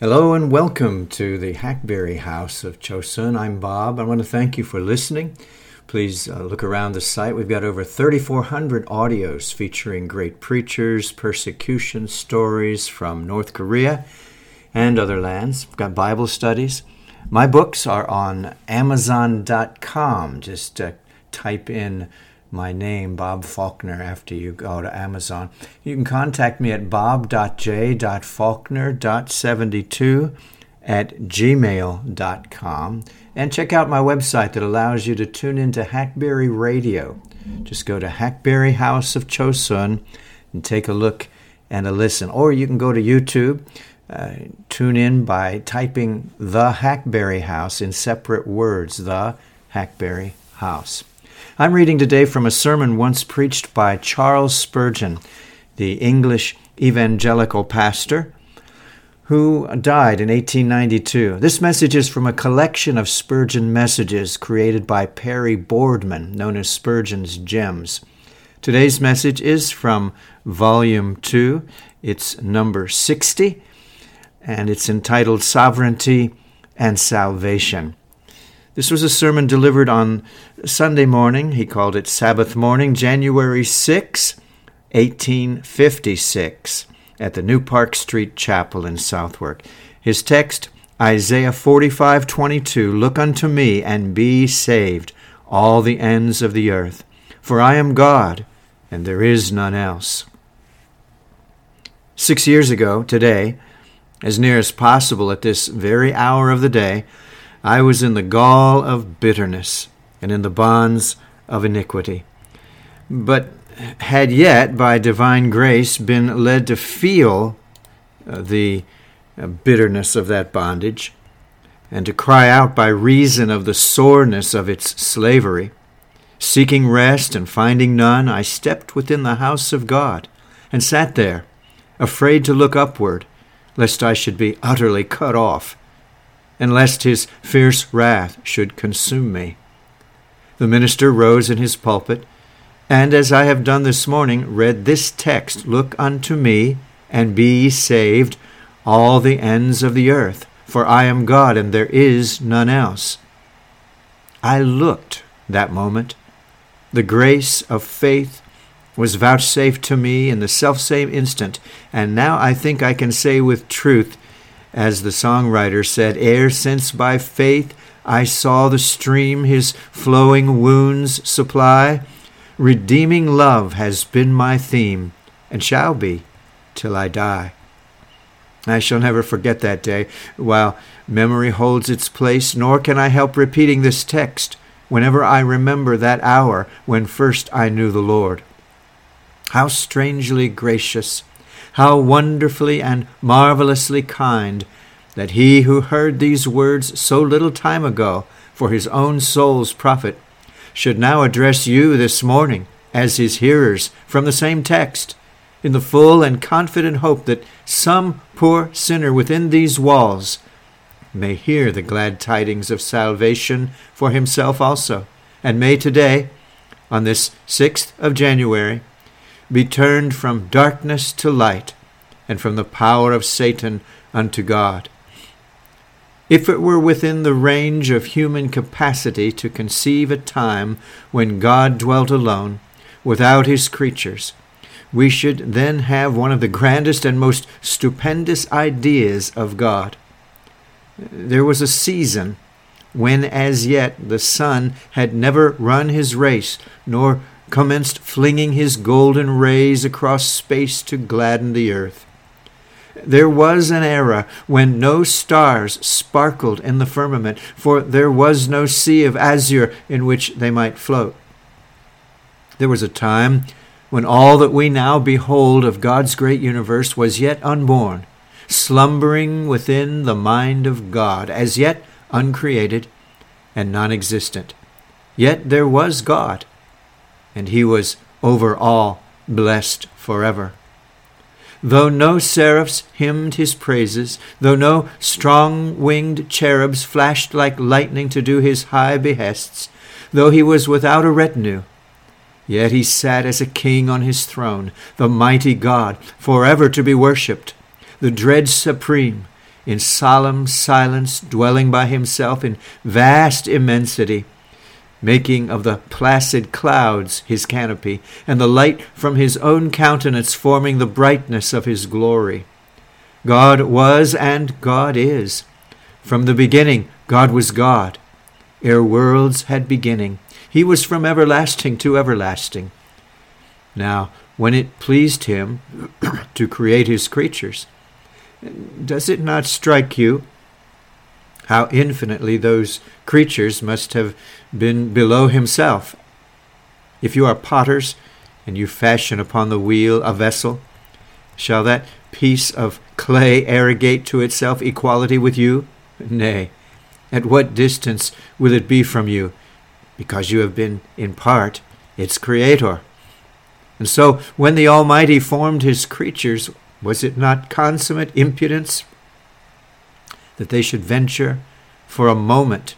Hello and welcome to the Hackberry House of Chosun. I'm Bob. I want to thank you for listening. Please uh, look around the site. We've got over 3,400 audios featuring great preachers, persecution stories from North Korea and other lands. We've got Bible studies. My books are on Amazon.com. Just uh, type in my name, Bob Faulkner, after you go to Amazon. You can contact me at bob.j.faulkner.72 at gmail.com and check out my website that allows you to tune into Hackberry Radio. Just go to Hackberry House of Chosun and take a look and a listen. Or you can go to YouTube, uh, tune in by typing The Hackberry House in separate words, The Hackberry House. I'm reading today from a sermon once preached by Charles Spurgeon, the English evangelical pastor who died in 1892. This message is from a collection of Spurgeon messages created by Perry Boardman, known as Spurgeon's Gems. Today's message is from Volume 2. It's number 60, and it's entitled Sovereignty and Salvation. This was a sermon delivered on Sunday morning. He called it Sabbath morning, January 6, 1856, at the New Park Street Chapel in Southwark. His text, Isaiah 45:22, Look unto me and be saved, all the ends of the earth, for I am God, and there is none else. Six years ago, today, as near as possible at this very hour of the day, I was in the gall of bitterness and in the bonds of iniquity, but had yet, by divine grace, been led to feel uh, the uh, bitterness of that bondage and to cry out by reason of the soreness of its slavery. Seeking rest and finding none, I stepped within the house of God and sat there, afraid to look upward, lest I should be utterly cut off and lest his fierce wrath should consume me. The minister rose in his pulpit, and as I have done this morning, read this text Look unto me, and be ye saved, all the ends of the earth, for I am God, and there is none else. I looked that moment. The grace of faith was vouchsafed to me in the selfsame instant, and now I think I can say with truth as the songwriter said, Ere since by faith I saw the stream his flowing wounds supply, redeeming love has been my theme, and shall be till I die. I shall never forget that day, while memory holds its place, nor can I help repeating this text whenever I remember that hour when first I knew the Lord. How strangely gracious how wonderfully and marvelously kind that he who heard these words so little time ago for his own soul's profit should now address you this morning as his hearers from the same text, in the full and confident hope that some poor sinner within these walls may hear the glad tidings of salvation for himself also, and may today, on this 6th of January, be turned from darkness to light, and from the power of Satan unto God. If it were within the range of human capacity to conceive a time when God dwelt alone, without his creatures, we should then have one of the grandest and most stupendous ideas of God. There was a season when as yet the sun had never run his race, nor commenced flinging his golden rays across space to gladden the earth. There was an era when no stars sparkled in the firmament, for there was no sea of azure in which they might float. There was a time when all that we now behold of God's great universe was yet unborn, slumbering within the mind of God, as yet uncreated and non existent. Yet there was God and he was over all blessed forever. Though no seraphs hymned his praises, though no strong winged cherubs flashed like lightning to do his high behests, though he was without a retinue, yet he sat as a king on his throne, the mighty God, forever to be worshipped, the dread supreme, in solemn silence, dwelling by himself in vast immensity, making of the placid clouds his canopy, and the light from his own countenance forming the brightness of his glory. God was and God is. From the beginning, God was God. Ere worlds had beginning, he was from everlasting to everlasting. Now, when it pleased him to create his creatures, does it not strike you how infinitely those creatures must have been below himself? If you are potters, and you fashion upon the wheel a vessel, shall that piece of clay arrogate to itself equality with you? Nay, at what distance will it be from you, because you have been in part its creator? And so, when the Almighty formed his creatures, was it not consummate impudence that they should venture for a moment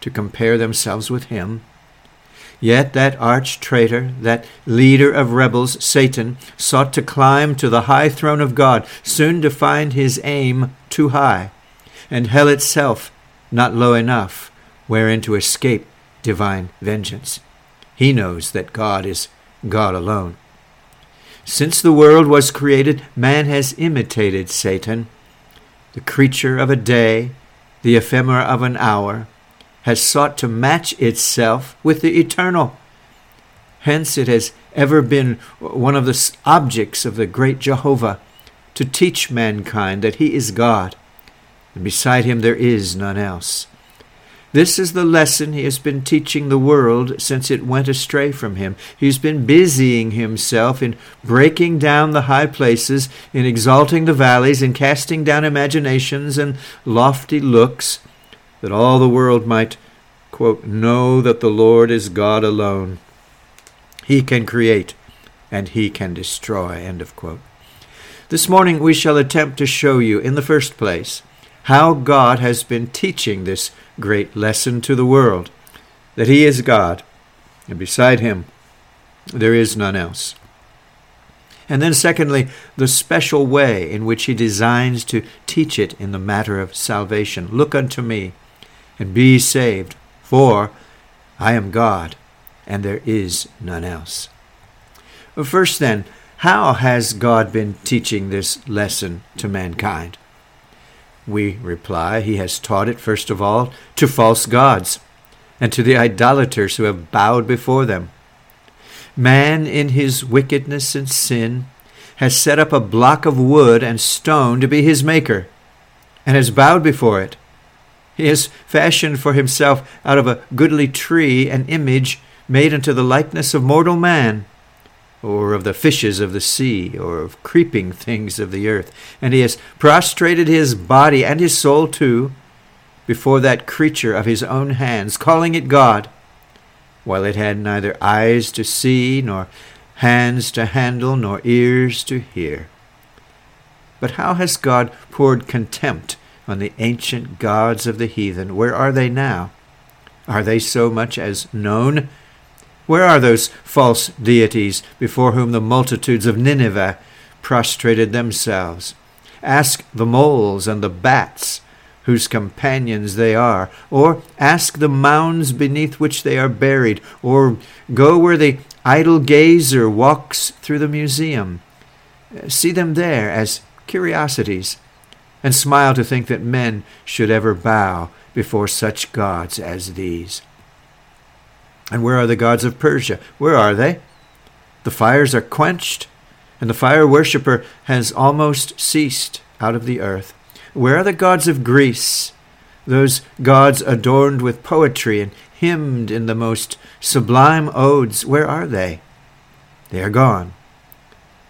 to compare themselves with him? Yet that arch traitor, that leader of rebels, Satan, sought to climb to the high throne of God, soon to find his aim too high, and hell itself not low enough wherein to escape divine vengeance. He knows that God is God alone. Since the world was created, man has imitated Satan. The creature of a day, the ephemera of an hour, has sought to match itself with the eternal. Hence, it has ever been one of the objects of the great Jehovah to teach mankind that he is God, and beside him there is none else. This is the lesson he has been teaching the world since it went astray from him. He's been busying himself in breaking down the high places, in exalting the valleys, in casting down imaginations and lofty looks, that all the world might, quote, know that the Lord is God alone. He can create and he can destroy. End of quote. This morning we shall attempt to show you, in the first place, how God has been teaching this great lesson to the world that He is God, and beside Him there is none else. And then, secondly, the special way in which He designs to teach it in the matter of salvation. Look unto me and be saved, for I am God, and there is none else. First, then, how has God been teaching this lesson to mankind? We reply, he has taught it, first of all, to false gods and to the idolaters who have bowed before them. Man, in his wickedness and sin, has set up a block of wood and stone to be his maker, and has bowed before it. He has fashioned for himself out of a goodly tree an image made unto the likeness of mortal man, or of the fishes of the sea, or of creeping things of the earth. And he has prostrated his body and his soul too before that creature of his own hands, calling it God, while it had neither eyes to see, nor hands to handle, nor ears to hear. But how has God poured contempt on the ancient gods of the heathen? Where are they now? Are they so much as known? Where are those false deities before whom the multitudes of Nineveh prostrated themselves? Ask the moles and the bats, whose companions they are, or ask the mounds beneath which they are buried, or go where the idle gazer walks through the museum. See them there as curiosities, and smile to think that men should ever bow before such gods as these. And where are the gods of Persia? Where are they? The fires are quenched, and the fire worshipper has almost ceased out of the earth. Where are the gods of Greece? Those gods adorned with poetry and hymned in the most sublime odes, where are they? They are gone.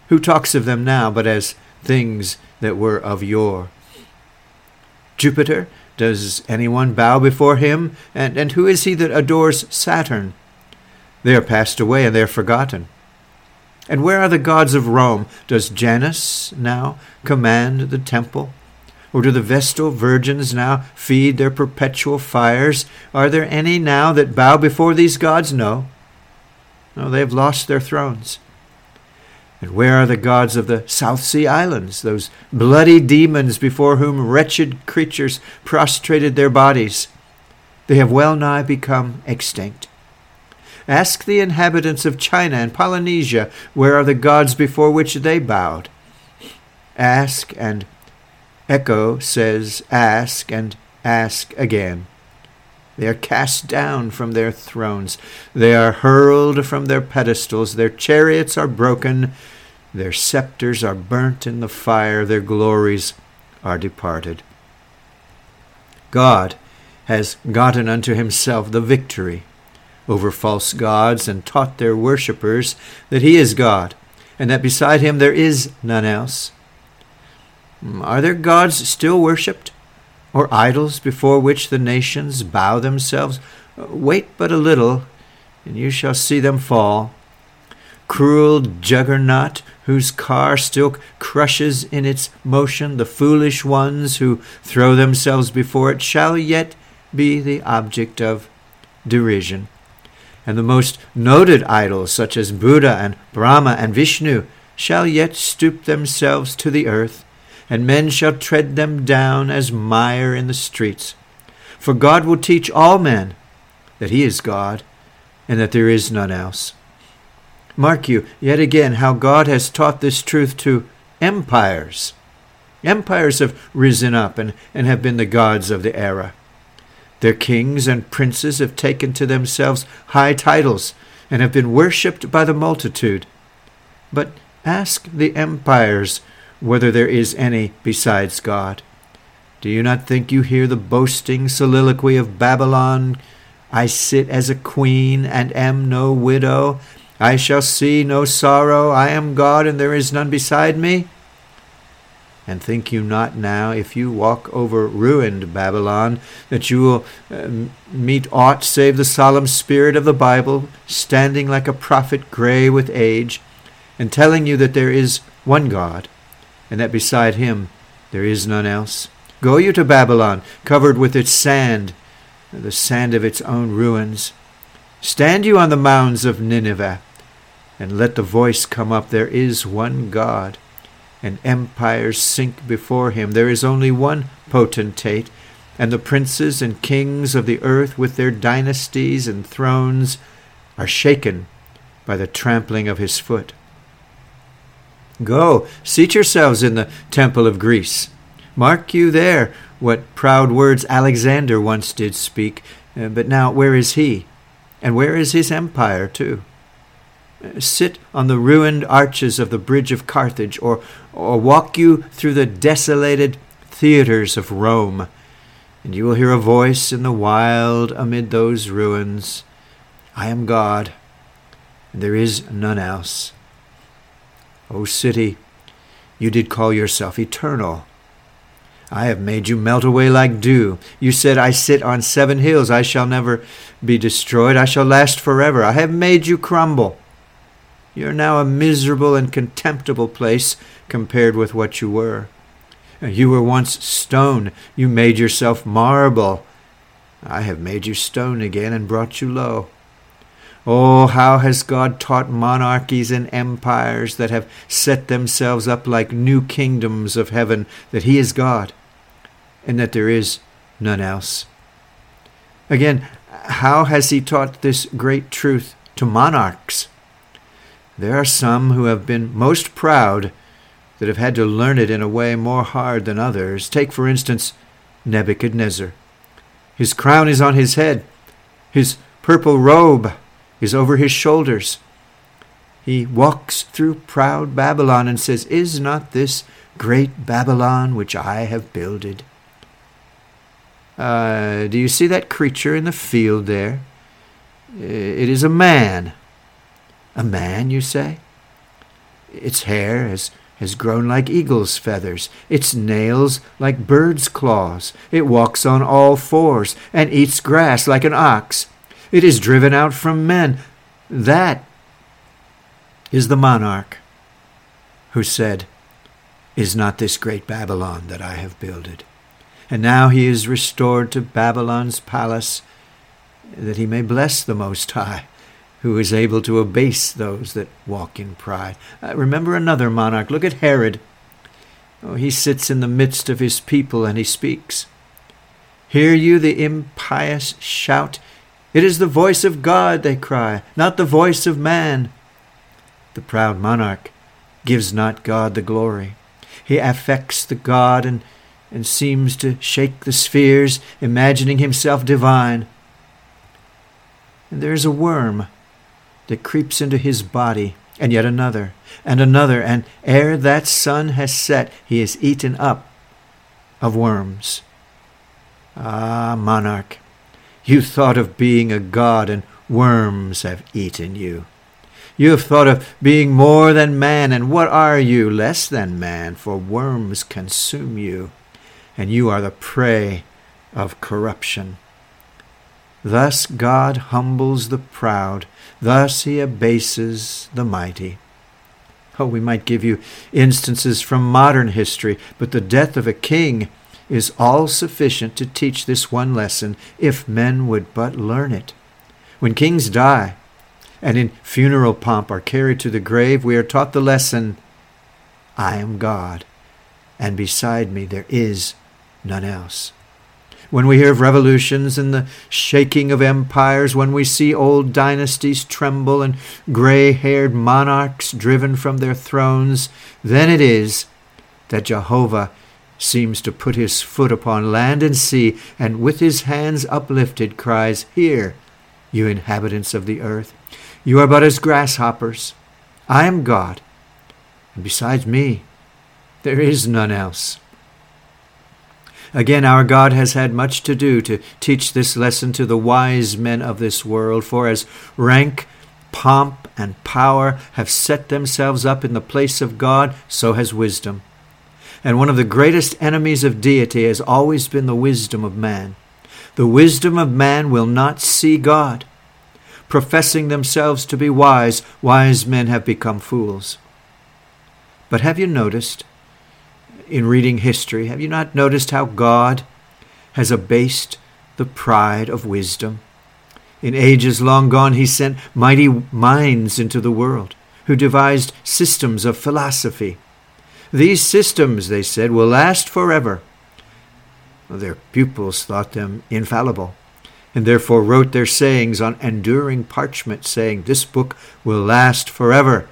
Who talks of them now but as things that were of yore? Jupiter does anyone bow before him? And, and who is he that adores Saturn? They are passed away and they are forgotten. And where are the gods of Rome? Does Janus now command the temple? Or do the Vestal virgins now feed their perpetual fires? Are there any now that bow before these gods? No. No, they have lost their thrones. And where are the gods of the South Sea Islands, those bloody demons before whom wretched creatures prostrated their bodies? They have well nigh become extinct. Ask the inhabitants of China and Polynesia where are the gods before which they bowed. Ask, and Echo says, Ask, and ask again. They are cast down from their thrones. They are hurled from their pedestals. Their chariots are broken. Their scepters are burnt in the fire. Their glories are departed. God has gotten unto himself the victory over false gods and taught their worshippers that he is God, and that beside him there is none else. Hmm, are there gods still worshipped? Or idols before which the nations bow themselves? Wait but a little, and you shall see them fall. Cruel juggernaut, whose car still crushes in its motion the foolish ones who throw themselves before it, shall yet be the object of derision. And the most noted idols, such as Buddha and Brahma and Vishnu, shall yet stoop themselves to the earth and men shall tread them down as mire in the streets. For God will teach all men that he is God, and that there is none else. Mark you, yet again, how God has taught this truth to empires. Empires have risen up and, and have been the gods of the era. Their kings and princes have taken to themselves high titles and have been worshipped by the multitude. But ask the empires whether there is any besides God. Do you not think you hear the boasting soliloquy of Babylon? I sit as a queen and am no widow. I shall see no sorrow. I am God, and there is none beside me. And think you not now, if you walk over ruined Babylon, that you will uh, meet aught save the solemn spirit of the Bible, standing like a prophet gray with age, and telling you that there is one God, and that beside him there is none else. Go you to Babylon, covered with its sand, the sand of its own ruins. Stand you on the mounds of Nineveh, and let the voice come up, There is one God, and empires sink before him. There is only one potentate, and the princes and kings of the earth with their dynasties and thrones are shaken by the trampling of his foot. Go, seat yourselves in the temple of Greece. Mark you there what proud words Alexander once did speak, uh, but now where is he? And where is his empire, too? Uh, sit on the ruined arches of the bridge of Carthage, or, or walk you through the desolated theaters of Rome, and you will hear a voice in the wild amid those ruins I am God, and there is none else. O city, you did call yourself eternal. I have made you melt away like dew. You said, I sit on seven hills. I shall never be destroyed. I shall last forever. I have made you crumble. You are now a miserable and contemptible place compared with what you were. You were once stone. You made yourself marble. I have made you stone again and brought you low. Oh, how has God taught monarchies and empires that have set themselves up like new kingdoms of heaven that He is God and that there is none else? Again, how has He taught this great truth to monarchs? There are some who have been most proud that have had to learn it in a way more hard than others. Take, for instance, Nebuchadnezzar. His crown is on his head, his purple robe is over his shoulders. He walks through proud Babylon and says, Is not this great Babylon which I have builded? Uh, do you see that creature in the field there? It is a man. A man, you say? Its hair has, has grown like eagle's feathers, its nails like bird's claws. It walks on all fours and eats grass like an ox. It is driven out from men. That is the monarch who said, Is not this great Babylon that I have builded? And now he is restored to Babylon's palace, that he may bless the Most High who is able to abase those that walk in pride. Uh, remember another monarch. Look at Herod. Oh, he sits in the midst of his people and he speaks. Hear you the impious shout? It is the voice of God, they cry, not the voice of man. The proud monarch gives not God the glory. He affects the God and, and seems to shake the spheres, imagining himself divine. And there is a worm that creeps into his body, and yet another, and another, and ere that sun has set, he is eaten up of worms. Ah, monarch, you thought of being a god, and worms have eaten you. You have thought of being more than man, and what are you? Less than man, for worms consume you, and you are the prey of corruption. Thus God humbles the proud, thus he abases the mighty. Oh, we might give you instances from modern history, but the death of a king is all sufficient to teach this one lesson if men would but learn it. When kings die and in funeral pomp are carried to the grave, we are taught the lesson I am God, and beside me there is none else. When we hear of revolutions and the shaking of empires, when we see old dynasties tremble and gray haired monarchs driven from their thrones, then it is that Jehovah seems to put his foot upon land and sea, and with his hands uplifted cries, Hear, you inhabitants of the earth, you are but as grasshoppers. I am God, and besides me, there is none else. Again, our God has had much to do to teach this lesson to the wise men of this world, for as rank, pomp, and power have set themselves up in the place of God, so has wisdom. And one of the greatest enemies of deity has always been the wisdom of man. The wisdom of man will not see God. Professing themselves to be wise, wise men have become fools. But have you noticed, in reading history, have you not noticed how God has abased the pride of wisdom? In ages long gone, he sent mighty minds into the world who devised systems of philosophy these systems, they said, will last forever. Their pupils thought them infallible, and therefore wrote their sayings on enduring parchment, saying, This book will last forever.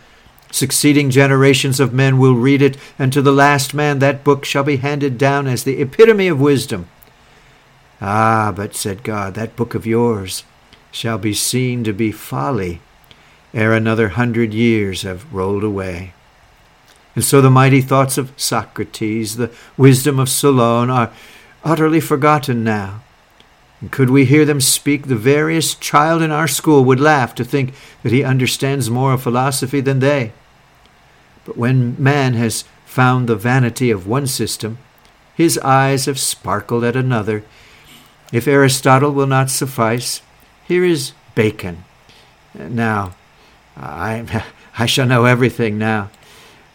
Succeeding generations of men will read it, and to the last man that book shall be handed down as the epitome of wisdom. Ah, but, said God, that book of yours shall be seen to be folly ere another hundred years have rolled away. And so the mighty thoughts of Socrates, the wisdom of Solon, are utterly forgotten now. And could we hear them speak, the veriest child in our school would laugh to think that he understands more of philosophy than they. But when man has found the vanity of one system, his eyes have sparkled at another. If Aristotle will not suffice, here is Bacon. Now, I, I shall know everything now.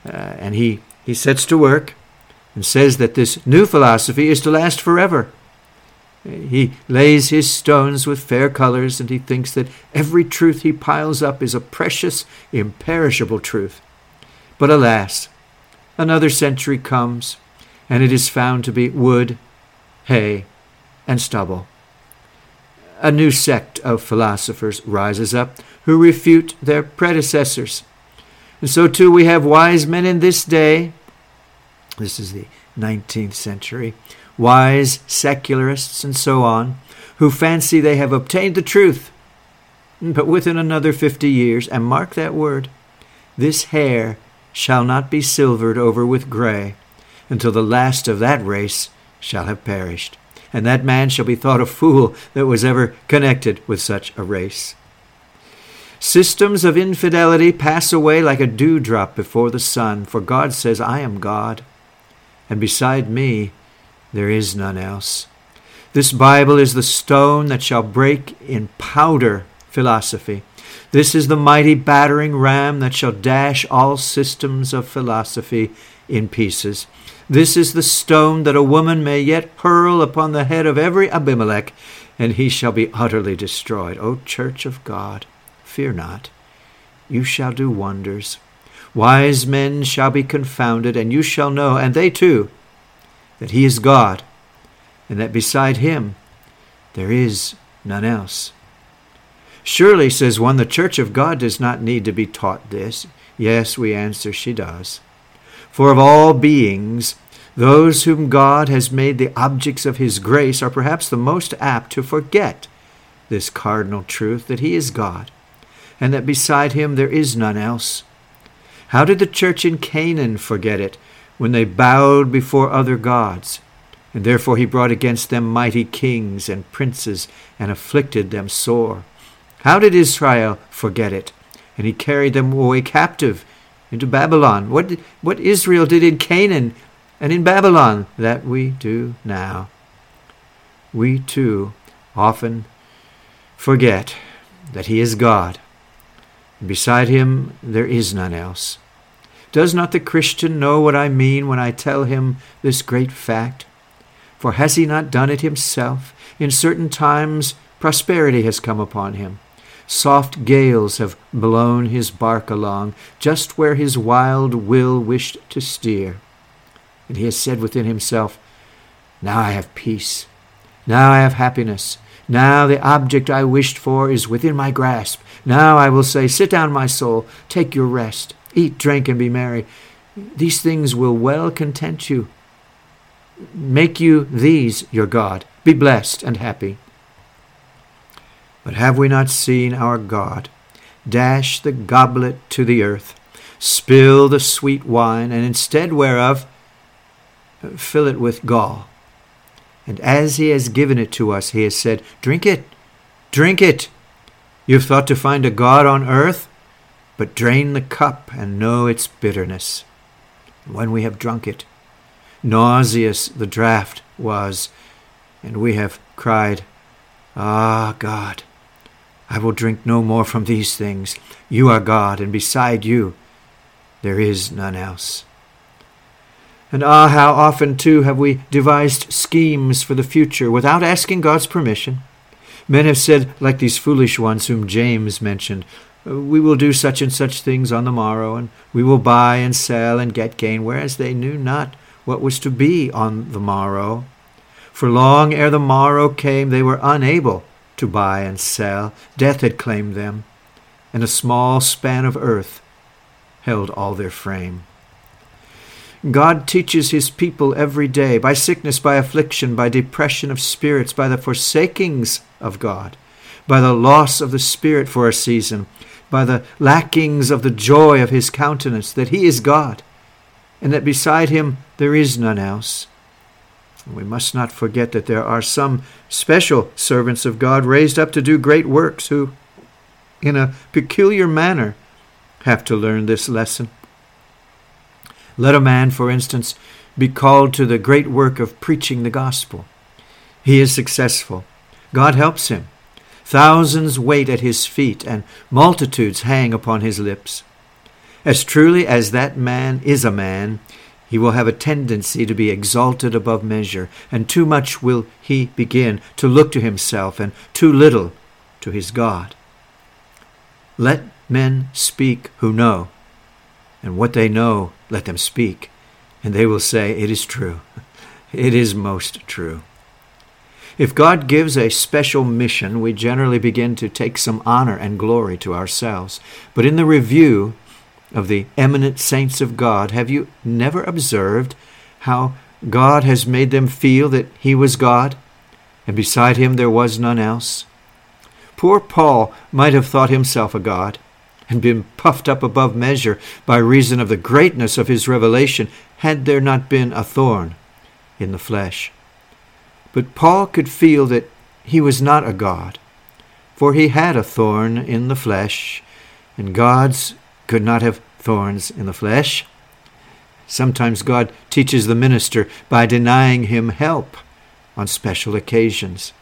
Uh, and he, he sets to work and says that this new philosophy is to last forever. He lays his stones with fair colors, and he thinks that every truth he piles up is a precious, imperishable truth. But alas, another century comes, and it is found to be wood, hay, and stubble. A new sect of philosophers rises up who refute their predecessors. And so too we have wise men in this day. This is the 19th century. Wise secularists and so on, who fancy they have obtained the truth. But within another fifty years, and mark that word, this hair shall not be silvered over with gray, until the last of that race shall have perished, and that man shall be thought a fool that was ever connected with such a race. Systems of infidelity pass away like a dewdrop before the sun, for God says, I am God, and beside me there is none else. This Bible is the stone that shall break in powder philosophy. This is the mighty battering ram that shall dash all systems of philosophy in pieces. This is the stone that a woman may yet hurl upon the head of every Abimelech, and he shall be utterly destroyed. O Church of God! Fear not. You shall do wonders. Wise men shall be confounded, and you shall know, and they too, that he is God, and that beside him there is none else. Surely, says one, the church of God does not need to be taught this. Yes, we answer, she does. For of all beings, those whom God has made the objects of his grace are perhaps the most apt to forget this cardinal truth that he is God, and that beside him there is none else. How did the church in Canaan forget it when they bowed before other gods? And therefore he brought against them mighty kings and princes and afflicted them sore. How did Israel forget it? And he carried them away captive into Babylon. What, what Israel did in Canaan and in Babylon, that we do now. We too often forget that he is God. Beside him there is none else. Does not the Christian know what I mean when I tell him this great fact? For has he not done it himself? In certain times prosperity has come upon him. Soft gales have blown his bark along, just where his wild will wished to steer. And he has said within himself, Now I have peace. Now I have happiness. Now the object I wished for is within my grasp. Now I will say, Sit down, my soul, take your rest, eat, drink, and be merry. These things will well content you. Make you these your God. Be blessed and happy. But have we not seen our God dash the goblet to the earth, spill the sweet wine, and instead whereof fill it with gall? And as he has given it to us, he has said, Drink it, drink it. You've thought to find a God on earth, but drain the cup and know its bitterness. When we have drunk it, Nauseous the draught was, and we have cried, Ah, God, I will drink no more from these things. You are God, and beside you there is none else. And ah, how often, too, have we devised schemes for the future without asking God's permission? Men have said, like these foolish ones whom James mentioned, uh, We will do such and such things on the morrow, and we will buy and sell and get gain, whereas they knew not what was to be on the morrow. For long ere the morrow came, they were unable to buy and sell. Death had claimed them, and a small span of earth held all their frame. God teaches his people every day, by sickness, by affliction, by depression of spirits, by the forsakings of God, by the loss of the Spirit for a season, by the lackings of the joy of his countenance, that he is God, and that beside him there is none else. We must not forget that there are some special servants of God raised up to do great works who, in a peculiar manner, have to learn this lesson. Let a man, for instance, be called to the great work of preaching the gospel. He is successful. God helps him. Thousands wait at his feet, and multitudes hang upon his lips. As truly as that man is a man, he will have a tendency to be exalted above measure, and too much will he begin to look to himself, and too little to his God. Let men speak who know, and what they know, let them speak, and they will say, It is true. It is most true. If God gives a special mission, we generally begin to take some honor and glory to ourselves. But in the review, of the eminent saints of God, have you never observed how God has made them feel that He was God, and beside Him there was none else? Poor Paul might have thought himself a God, and been puffed up above measure by reason of the greatness of his revelation, had there not been a thorn in the flesh. But Paul could feel that he was not a God, for he had a thorn in the flesh, and God's could not have thorns in the flesh. Sometimes God teaches the minister by denying him help on special occasions.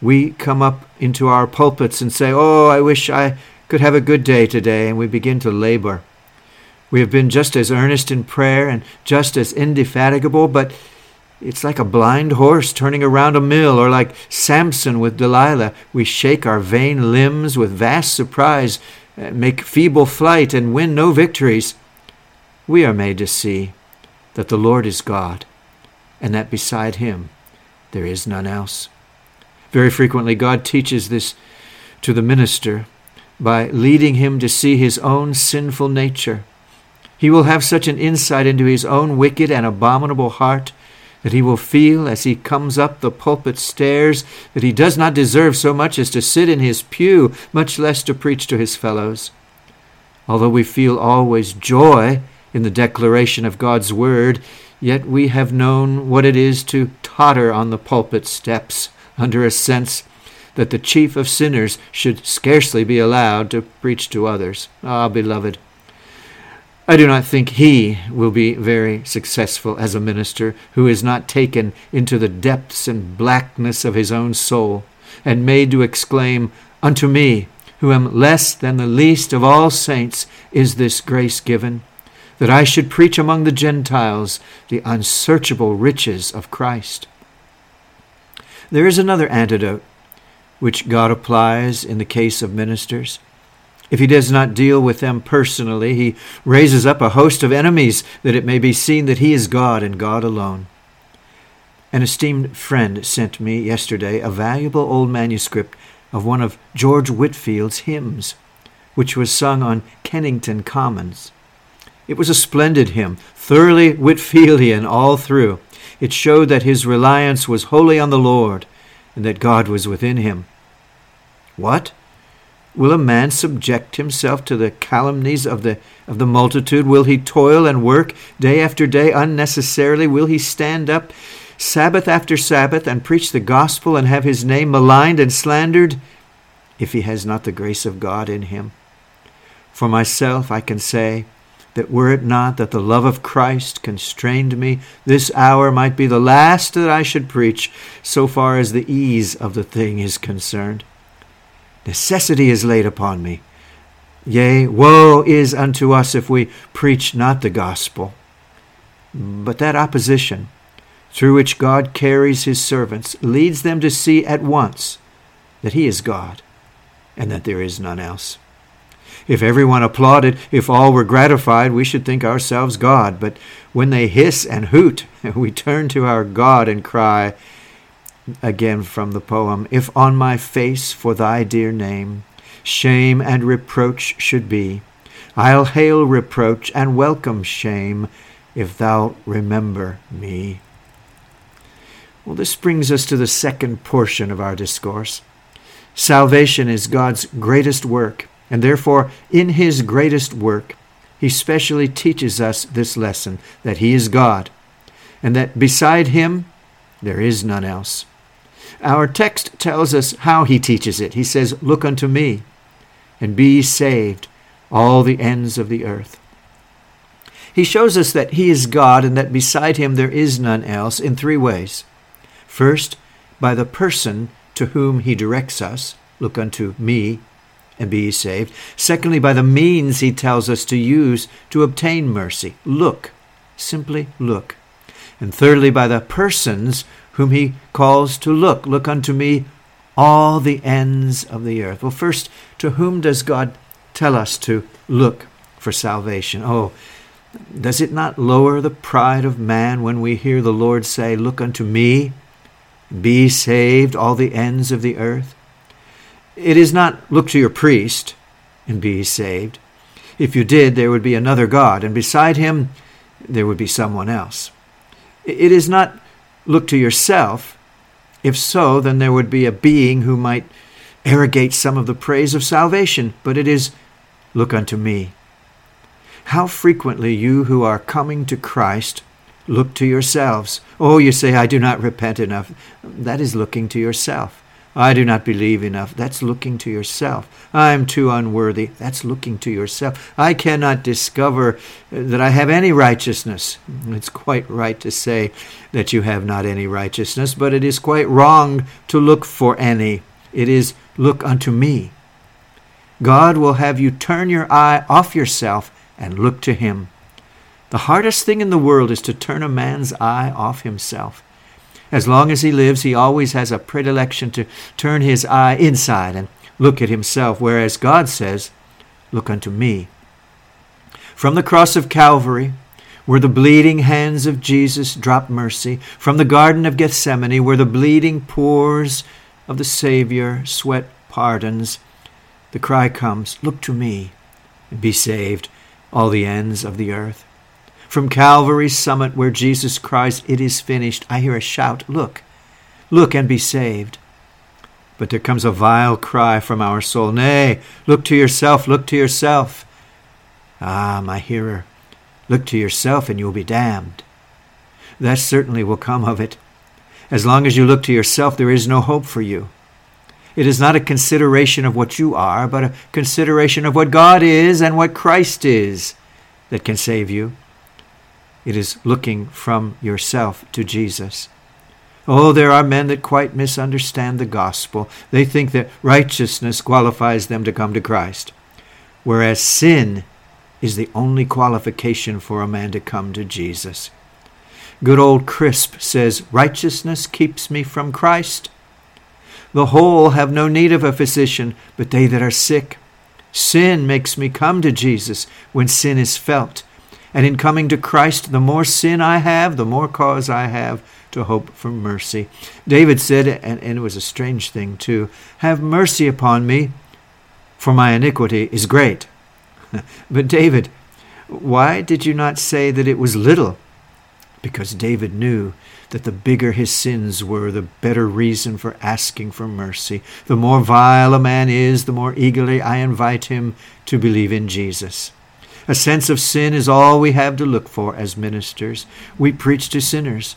We come up into our pulpits and say, Oh, I wish I could have a good day today, and we begin to labor. We have been just as earnest in prayer and just as indefatigable, but It's like a blind horse turning around a mill, or like Samson with Delilah. We shake our vain limbs with vast surprise, uh, make feeble flight, and win no victories. We are made to see that the Lord is God, and that beside him there is none else. Very frequently, God teaches this to the minister by leading him to see his own sinful nature. He will have such an insight into his own wicked and abominable heart that he will feel as he comes up the pulpit stairs that he does not deserve so much as to sit in his pew, much less to preach to his fellows. Although we feel always joy in the declaration of God's word, yet we have known what it is to totter on the pulpit steps under a sense that the chief of sinners should scarcely be allowed to preach to others. Ah, beloved, I do not think he will be very successful as a minister who is not taken into the depths and blackness of his own soul and made to exclaim, Unto me, who am less than the least of all saints, is this grace given, that I should preach among the Gentiles the unsearchable riches of Christ. There is another antidote which God applies in the case of ministers. If he does not deal with them personally, he raises up a host of enemies that it may be seen that he is God and God alone. An esteemed friend sent me yesterday a valuable old manuscript of one of George Whitefield's hymns, which was sung on Kennington Commons. It was a splendid hymn, thoroughly Whitefieldian all through. It showed that his reliance was wholly on the Lord and that God was within him. What? Will a man subject himself to the calumnies of the, of the multitude? Will he toil and work day after day unnecessarily? Will he stand up Sabbath after Sabbath and preach the gospel and have his name maligned and slandered if he has not the grace of God in him? For myself, I can say that were it not that the love of Christ constrained me, this hour might be the last that I should preach, so far as the ease of the thing is concerned. Necessity is laid upon me. Yea, woe is unto us if we preach not the gospel. But that opposition, through which God carries his servants, leads them to see at once that he is God and that there is none else. If everyone applauded, if all were gratified, we should think ourselves God. But when they hiss and hoot, we turn to our God and cry, Again from the poem If on my face for thy dear name shame and reproach should be, I'll hail reproach and welcome shame if thou remember me. Well, this brings us to the second portion of our discourse. Salvation is God's greatest work, and therefore, in his greatest work, he specially teaches us this lesson that he is God, and that beside him there is none else. Our text tells us how he teaches it. He says, Look unto me, and be saved, all the ends of the earth. He shows us that he is God and that beside him there is none else in three ways. First, by the person to whom he directs us, look unto me and be saved. Secondly, by the means he tells us to use to obtain mercy. Look, simply look. And thirdly, by the persons whom he calls to look. Look unto me, all the ends of the earth. Well, first, to whom does God tell us to look for salvation? Oh, does it not lower the pride of man when we hear the Lord say, Look unto me, be saved, all the ends of the earth? It is not look to your priest and be saved. If you did, there would be another God, and beside him, there would be someone else. It is not look to yourself? If so, then there would be a being who might arrogate some of the praise of salvation, but it is, Look unto me. How frequently you who are coming to Christ look to yourselves. Oh, you say, I do not repent enough. That is looking to yourself. I do not believe enough. That's looking to yourself. I am too unworthy. That's looking to yourself. I cannot discover that I have any righteousness. It's quite right to say that you have not any righteousness, but it is quite wrong to look for any. It is look unto me. God will have you turn your eye off yourself and look to Him. The hardest thing in the world is to turn a man's eye off himself. As long as he lives, he always has a predilection to turn his eye inside and look at himself, whereas God says, Look unto me. From the cross of Calvary, where the bleeding hands of Jesus drop mercy, from the Garden of Gethsemane, where the bleeding pores of the Savior sweat pardons, the cry comes, Look to me and be saved, all the ends of the earth. From Calvary's summit, where Jesus cries, It is finished, I hear a shout, Look, look and be saved. But there comes a vile cry from our soul, Nay, look to yourself, look to yourself. Ah, my hearer, look to yourself and you will be damned. That certainly will come of it. As long as you look to yourself, there is no hope for you. It is not a consideration of what you are, but a consideration of what God is and what Christ is that can save you. It is looking from yourself to Jesus. Oh, there are men that quite misunderstand the gospel. They think that righteousness qualifies them to come to Christ, whereas sin is the only qualification for a man to come to Jesus. Good old Crisp says, Righteousness keeps me from Christ. The whole have no need of a physician, but they that are sick. Sin makes me come to Jesus when sin is felt. And in coming to Christ, the more sin I have, the more cause I have to hope for mercy. David said, and, it was a strange thing too, Have mercy upon me, for my iniquity is great. but David, why did you not say that it was little? Because David knew that the bigger his sins were, the better reason for asking for mercy. The more vile a man is, the more eagerly I invite him to believe in Jesus. A sense of sin is all we have to look for as ministers. We preach to sinners.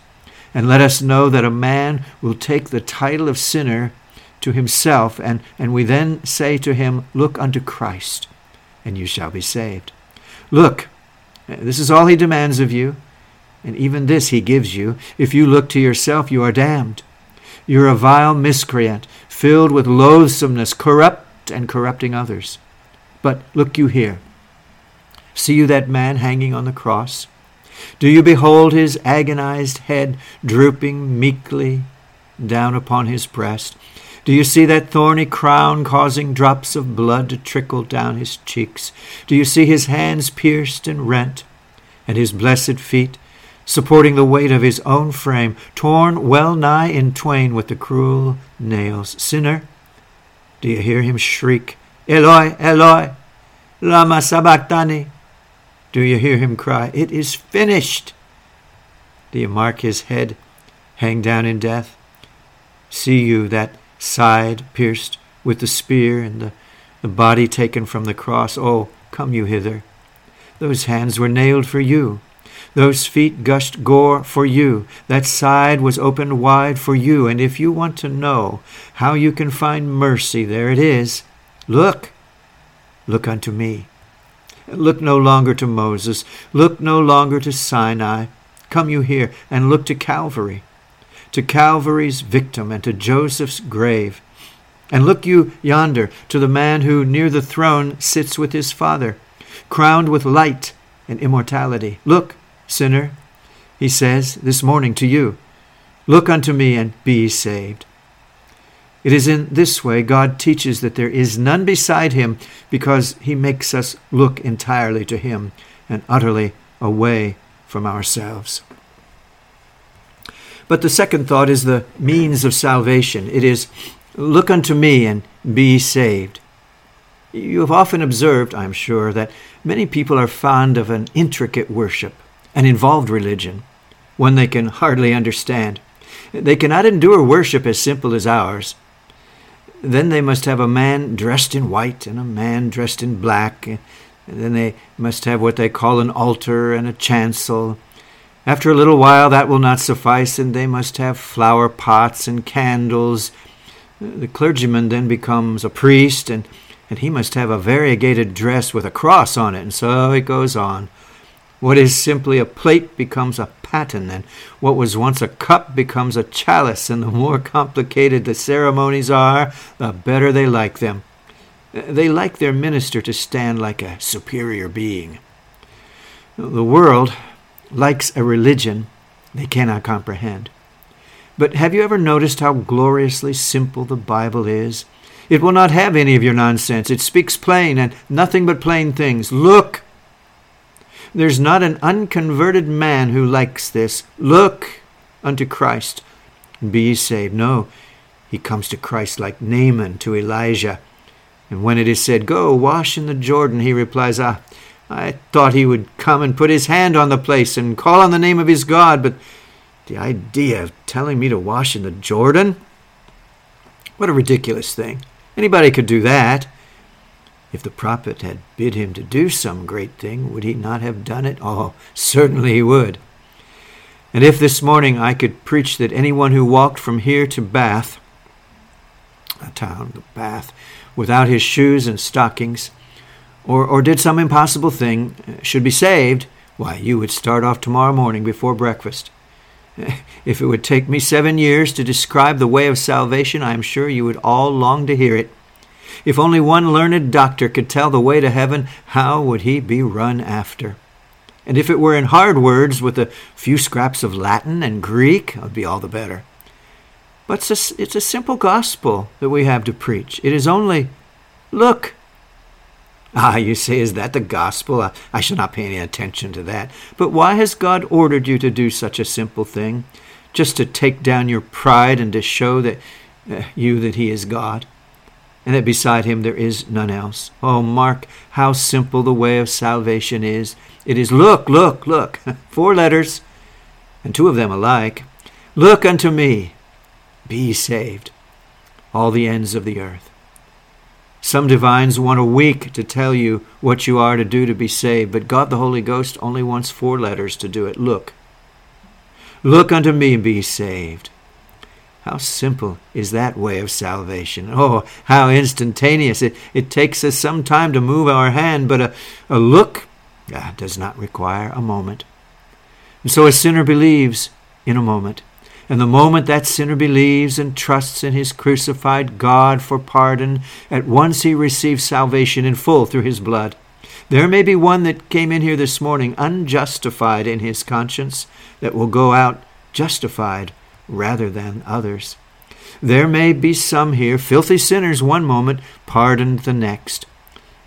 And let us know that a man will take the title of sinner to himself, and, and we then say to him, Look unto Christ, and you shall be saved. Look, this is all he demands of you, and even this he gives you. If you look to yourself, you are damned. You're a vile miscreant, filled with loathsomeness, corrupt and corrupting others. But look you here. See you that man hanging on the cross? Do you behold his agonized head drooping meekly down upon his breast? Do you see that thorny crown causing drops of blood to trickle down his cheeks? Do you see his hands pierced and rent, and his blessed feet, supporting the weight of his own frame, torn well nigh in twain with the cruel nails? Sinner, do you hear him shriek, Eloi, Eloi, lama sabachthani? Do you hear him cry, It is finished? Do you mark his head hang down in death? See you that side pierced with the spear and the, the body taken from the cross? Oh, come you hither. Those hands were nailed for you. Those feet gushed gore for you. That side was opened wide for you. And if you want to know how you can find mercy, there it is. Look, look unto me. Look no longer to Moses. Look no longer to Sinai. Come you here and look to Calvary, to Calvary's victim and to Joseph's grave. And look you yonder to the man who near the throne sits with his Father, crowned with light and immortality. Look, sinner, he says this morning to you. Look unto me and be saved. It is in this way God teaches that there is none beside him because he makes us look entirely to him and utterly away from ourselves. But the second thought is the means of salvation. It is, look unto me and be saved. You have often observed, I'm sure, that many people are fond of an intricate worship, an involved religion, one they can hardly understand. They cannot endure worship as simple as ours. Then they must have a man dressed in white and a man dressed in black. And then they must have what they call an altar and a chancel. After a little while, that will not suffice, and they must have flower pots and candles. The clergyman then becomes a priest, and, and he must have a variegated dress with a cross on it, and so it goes on. What is simply a plate becomes a and what was once a cup becomes a chalice, and the more complicated the ceremonies are, the better they like them. They like their minister to stand like a superior being. The world likes a religion they cannot comprehend. But have you ever noticed how gloriously simple the Bible is? It will not have any of your nonsense. It speaks plain and nothing but plain things. Look! There's not an unconverted man who likes this. Look unto Christ, and be ye saved. No, he comes to Christ like Naaman to Elijah. And when it is said, Go, wash in the Jordan, he replies, Ah, I thought he would come and put his hand on the place and call on the name of his God, but the idea of telling me to wash in the Jordan? What a ridiculous thing. Anybody could do that. If the prophet had bid him to do some great thing, would he not have done it? Oh, certainly he would. And if this morning I could preach that anyone who walked from here to Bath, a town, the Bath, without his shoes and stockings, or, or did some impossible thing, uh, should be saved, why, you would start off tomorrow morning before breakfast. If it would take me seven years to describe the way of salvation, I am sure you would all long to hear it. If only one learned doctor could tell the way to heaven, how would he be run after? And if it were in hard words with a few scraps of Latin and Greek, it would be all the better. But it's a, it's a simple gospel that we have to preach. It is only, look. Ah, you say, is that the gospel? I, I shall not pay any attention to that. But why has God ordered you to do such a simple thing? Just to take down your pride and to show that uh, you that He is God? And that beside him there is none else. Oh, mark how simple the way of salvation is. It is look, look, look. Four letters, and two of them alike. Look unto me, be saved, all the ends of the earth. Some divines want a week to tell you what you are to do to be saved, but God the Holy Ghost only wants four letters to do it. Look. Look unto me and be saved. How simple is that way of salvation? Oh, how instantaneous. It, it takes us some time to move our hand, but a, a look ah, does not require a moment. And so a sinner believes in a moment. And the moment that sinner believes and trusts in his crucified God for pardon, at once he receives salvation in full through his blood. There may be one that came in here this morning unjustified in his conscience that will go out justified rather than others. There may be some here, filthy sinners one moment, pardoned the next.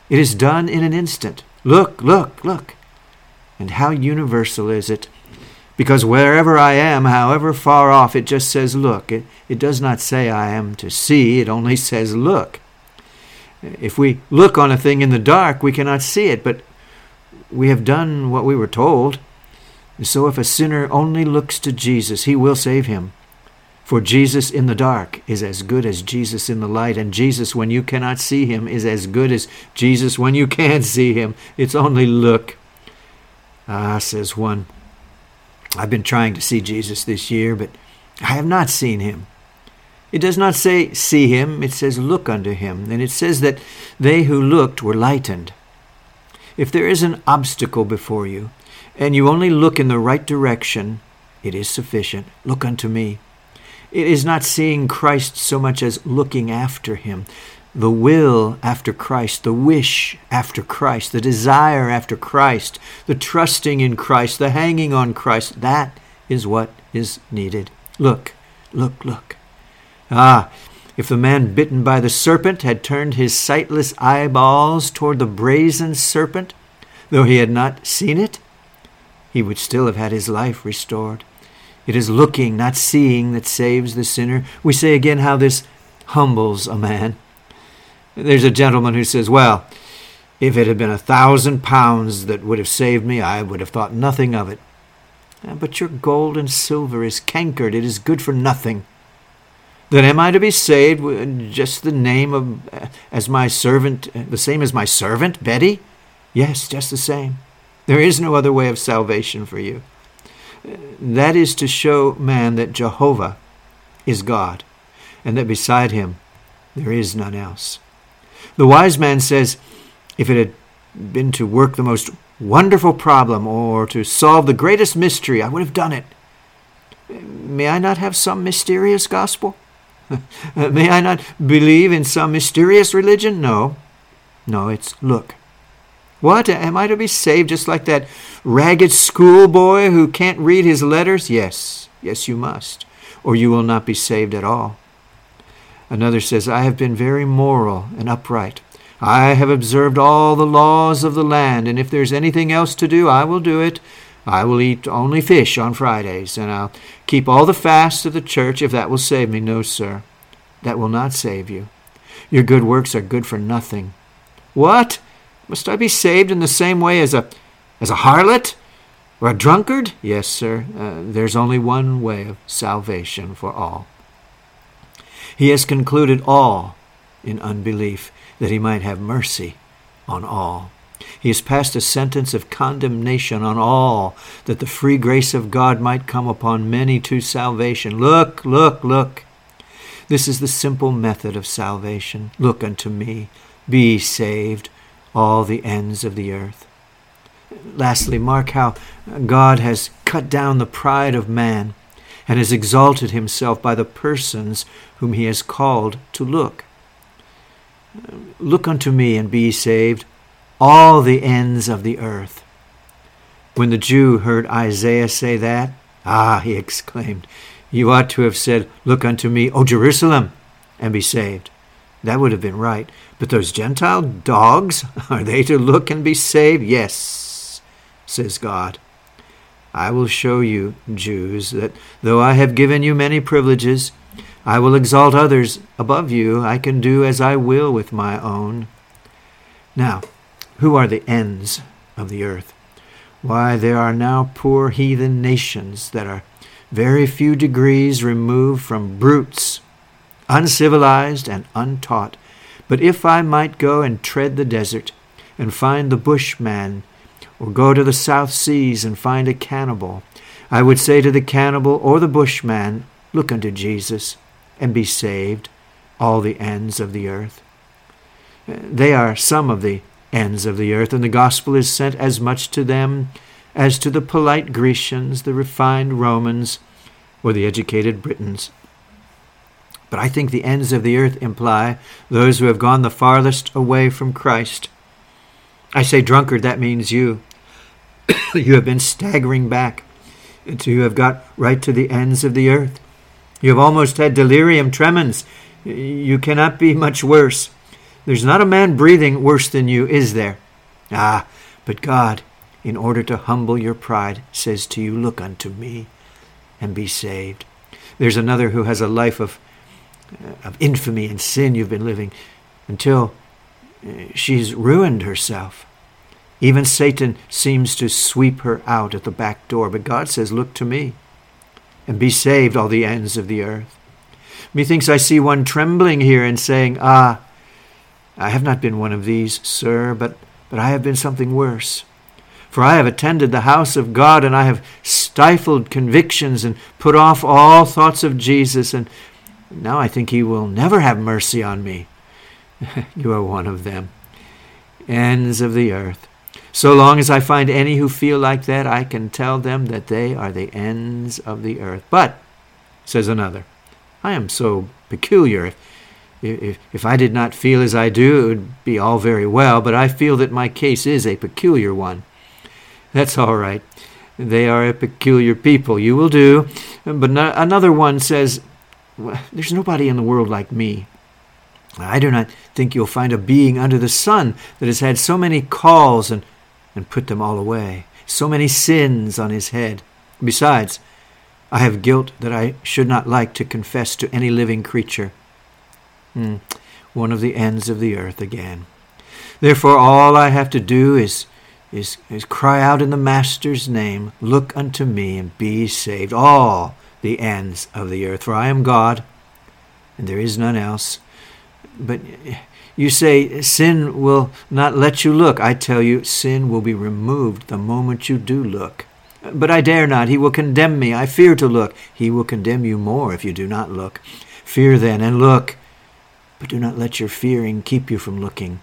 It is done in an instant. Look, look, look. And how universal is it? Because wherever I am, however far off, it just says look. It, it does not say I am to see, it only says look. If we look on a thing in the dark, we cannot see it, but we have done what we were told. So if a sinner only looks to Jesus, he will save him. For Jesus in the dark is as good as Jesus in the light, and Jesus, when you cannot see him, is as good as Jesus when you can see him. It's only look. Ah, says one, I've been trying to see Jesus this year, but I have not seen him. It does not say see him, it says look unto him, and it says that they who looked were lightened. If there is an obstacle before you, and you only look in the right direction, it is sufficient. Look unto me. It is not seeing Christ so much as looking after him. The will after Christ, the wish after Christ, the desire after Christ, the trusting in Christ, the hanging on Christ, that is what is needed. Look, look, look. Ah, if the man bitten by the serpent had turned his sightless eyeballs toward the brazen serpent, though he had not seen it, he would still have had his life restored. It is looking, not seeing, that saves the sinner. We say again how this humbles a man. There's a gentleman who says, Well, if it had been a thousand pounds that would have saved me, I would have thought nothing of it. Ah, but your gold and silver is cankered, it is good for nothing. Then am I to be saved with uh, just the name of uh, as my servant, the same as my servant, Betty? Yes, just the same. There is no other way of salvation for you. That is to show man that Jehovah is God, and that beside him there is none else. The wise man says, if it had been to work the most wonderful problem or to solve the greatest mystery, I would have done it. May I not have some mysterious gospel? May I not believe in some mysterious religion? No. No, it's look. What? Am I to be saved just like that ragged schoolboy who can't read his letters? Yes, yes, you must. or you will not be saved at all. Another says, I have been very moral and upright. I have observed all the laws of the land, and if there's anything else to do, I will do it. I will eat only fish on Fridays, and I'll keep all the fasts of the church if that will save me. No, sir, that will not save you. Your good works are good for nothing. What? Must I be saved in the same way as a as a harlot or a drunkard? Yes, sir. Uh, there's only one way of salvation for all. He has concluded all in unbelief, that he might have mercy on all. He has passed a sentence of condemnation on all, that the free grace of God might come upon many to salvation. Look, look, look. This is the simple method of salvation. Look unto me. Be saved, all the ends of the earth. Lastly, mark how God has cut down the pride of man and has exalted himself by the persons whom he has called to look. Look unto me and be saved, all the ends of the earth. When the Jew heard Isaiah say that, Ah, he exclaimed, you ought to have said, Look unto me, O Jerusalem, and be saved. That would have been right. But those Gentile dogs, are they to look and be saved? Yes, says God. I will show you, Jews, that though I have given you many privileges, I will exalt others above you. I can do as I will with my own. Now, who are the ends of the earth? Why, there are now poor heathen nations that are very few degrees removed from brutes, uncivilized and untaught. But if I might go and tread the desert, and find the bushman or go to the South Seas and find a cannibal, I would say to the cannibal or the bushman, Look unto Jesus and be saved, all the ends of the earth. They are some of the ends of the earth, and the gospel is sent as much to them as to the polite Grecians, the refined Romans, or the educated Britons. But I think the ends of the earth imply those who have gone the farthest away from Christ. I say drunkard, that means you. you have been staggering back until you have got right to the ends of the earth. You have almost had delirium tremens. You cannot be much worse. There's not a man breathing worse than you, is there? Ah, but God, in order to humble your pride, says to you, Look unto me and be saved. There's another who has a life of, of infamy and sin you've been living until she's ruined herself. Even Satan seems to sweep her out at the back door, but God says, Look to me and be saved, all the ends of the earth. Methinks I see one trembling here and saying, Ah, I have not been one of these, sir, but, but I have been something worse. For I have attended the house of God, and I have stifled convictions and put off all thoughts of Jesus, and now I think he will never have mercy on me. you are one of them. Ends of the earth. So long as I find any who feel like that, I can tell them that they are the ends of the earth. But, says another, I am so peculiar. If, if, if I did not feel as I do, it would be all very well, but I feel that my case is a peculiar one. That's all right. They are a peculiar people. You will do. But no, another one says, There's nobody in the world like me. I do not think you'll find a being under the sun that has had so many calls and, and put them all away, so many sins on his head. Besides, I have guilt that I should not like to confess to any living creature. Hmm, one of the ends of the earth again. Therefore, all I have to do is, is, is cry out in the Master's name, Look unto me and be saved, all the ends of the earth. For I am God, and there is none else but you say sin will not let you look. I tell you, sin will be removed the moment you do look. But I dare not. He will condemn me. I fear to look. He will condemn you more if you do not look. Fear then and look. But do not let your fearing keep you from looking.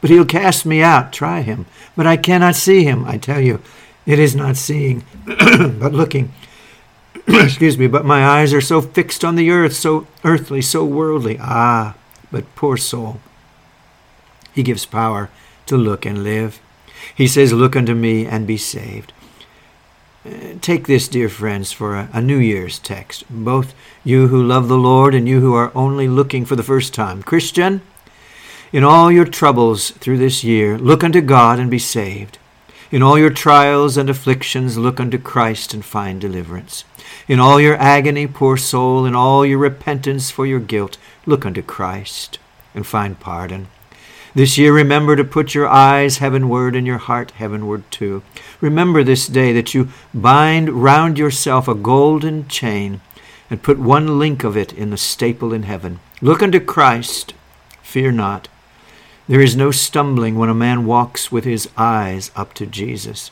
But he'll cast me out. Try him. But I cannot see him. I tell you, it is not seeing, but looking. Excuse me, but my eyes are so fixed on the earth, so earthly, so worldly. Ah, but poor soul, he gives power to look and live. He says, Look unto me and be saved. take this, dear friends, for a, a, New Year's text. Both you who love the Lord and you who are only looking for the first time. Christian, in all your troubles through this year, look unto God and be saved. In all your trials and afflictions, look unto Christ and find deliverance. In all your agony, poor soul, in all your repentance for your guilt, look unto Christ and find pardon. This year, remember to put your eyes heavenward and your heart heavenward too. Remember this day that you bind round yourself a golden chain and put one link of it in the staple in heaven. Look unto Christ. Fear not. There is no stumbling when a man walks with his eyes up to Jesus.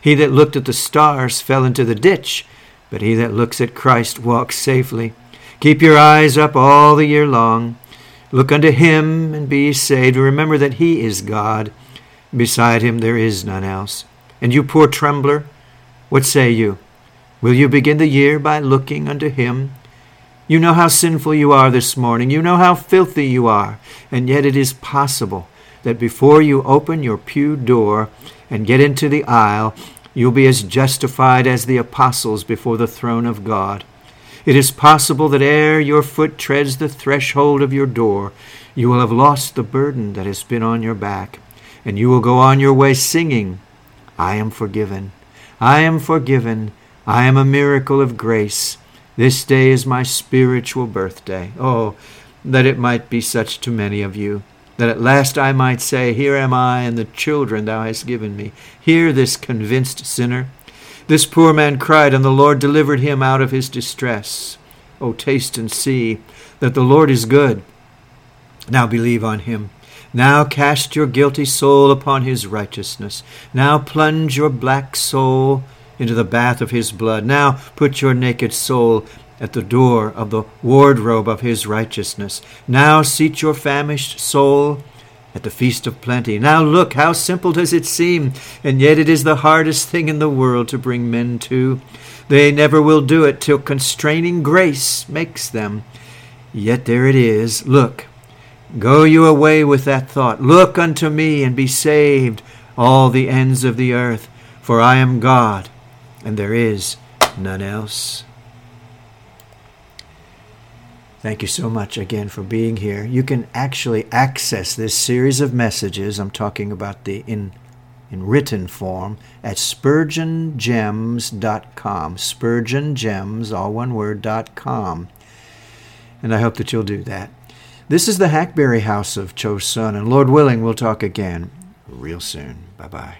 He that looked at the stars fell into the ditch, but he that looks at Christ walks safely. Keep your eyes up all the year long. Look unto him and be saved. Remember that he is God. Beside him there is none else. And you poor trembler, what say you? Will you begin the year by looking unto him? You know how sinful you are this morning. You know how filthy you are. And yet it is possible that before you open your pew door and get into the aisle, you'll be as justified as the apostles before the throne of God. It is possible that ere your foot treads the threshold of your door, you will have lost the burden that has been on your back, and you will go on your way singing, I am forgiven. I am forgiven. I am a miracle of grace. This day is my spiritual birthday. Oh, that it might be such to many of you, that at last I might say, Here am I and the children thou hast given me. Hear this convinced sinner. This poor man cried, and the Lord delivered him out of his distress. O taste and see that the Lord is good. Now believe on him. Now cast your guilty soul upon his righteousness. Now plunge your black soul into the bath of his blood. Now put your naked soul at the door of the wardrobe of his righteousness. Now seat your famished soul at the feast of plenty. Now look, how simple does it seem, and yet it is the hardest thing in the world to bring men to. They never will do it till constraining grace makes them. Yet there it is. Look, go you away with that thought. Look unto me and be saved, all the ends of the earth, for I am God, and there is none else. Thank you so much again for being here. You can actually access this series of messages. I'm talking about the in in written form at spurgeongems.com. Spurgeongems, all one word, dot com. And I hope that you'll do that. This is the Hackberry House of Chosun, and Lord willing, we'll talk again real soon. Bye bye.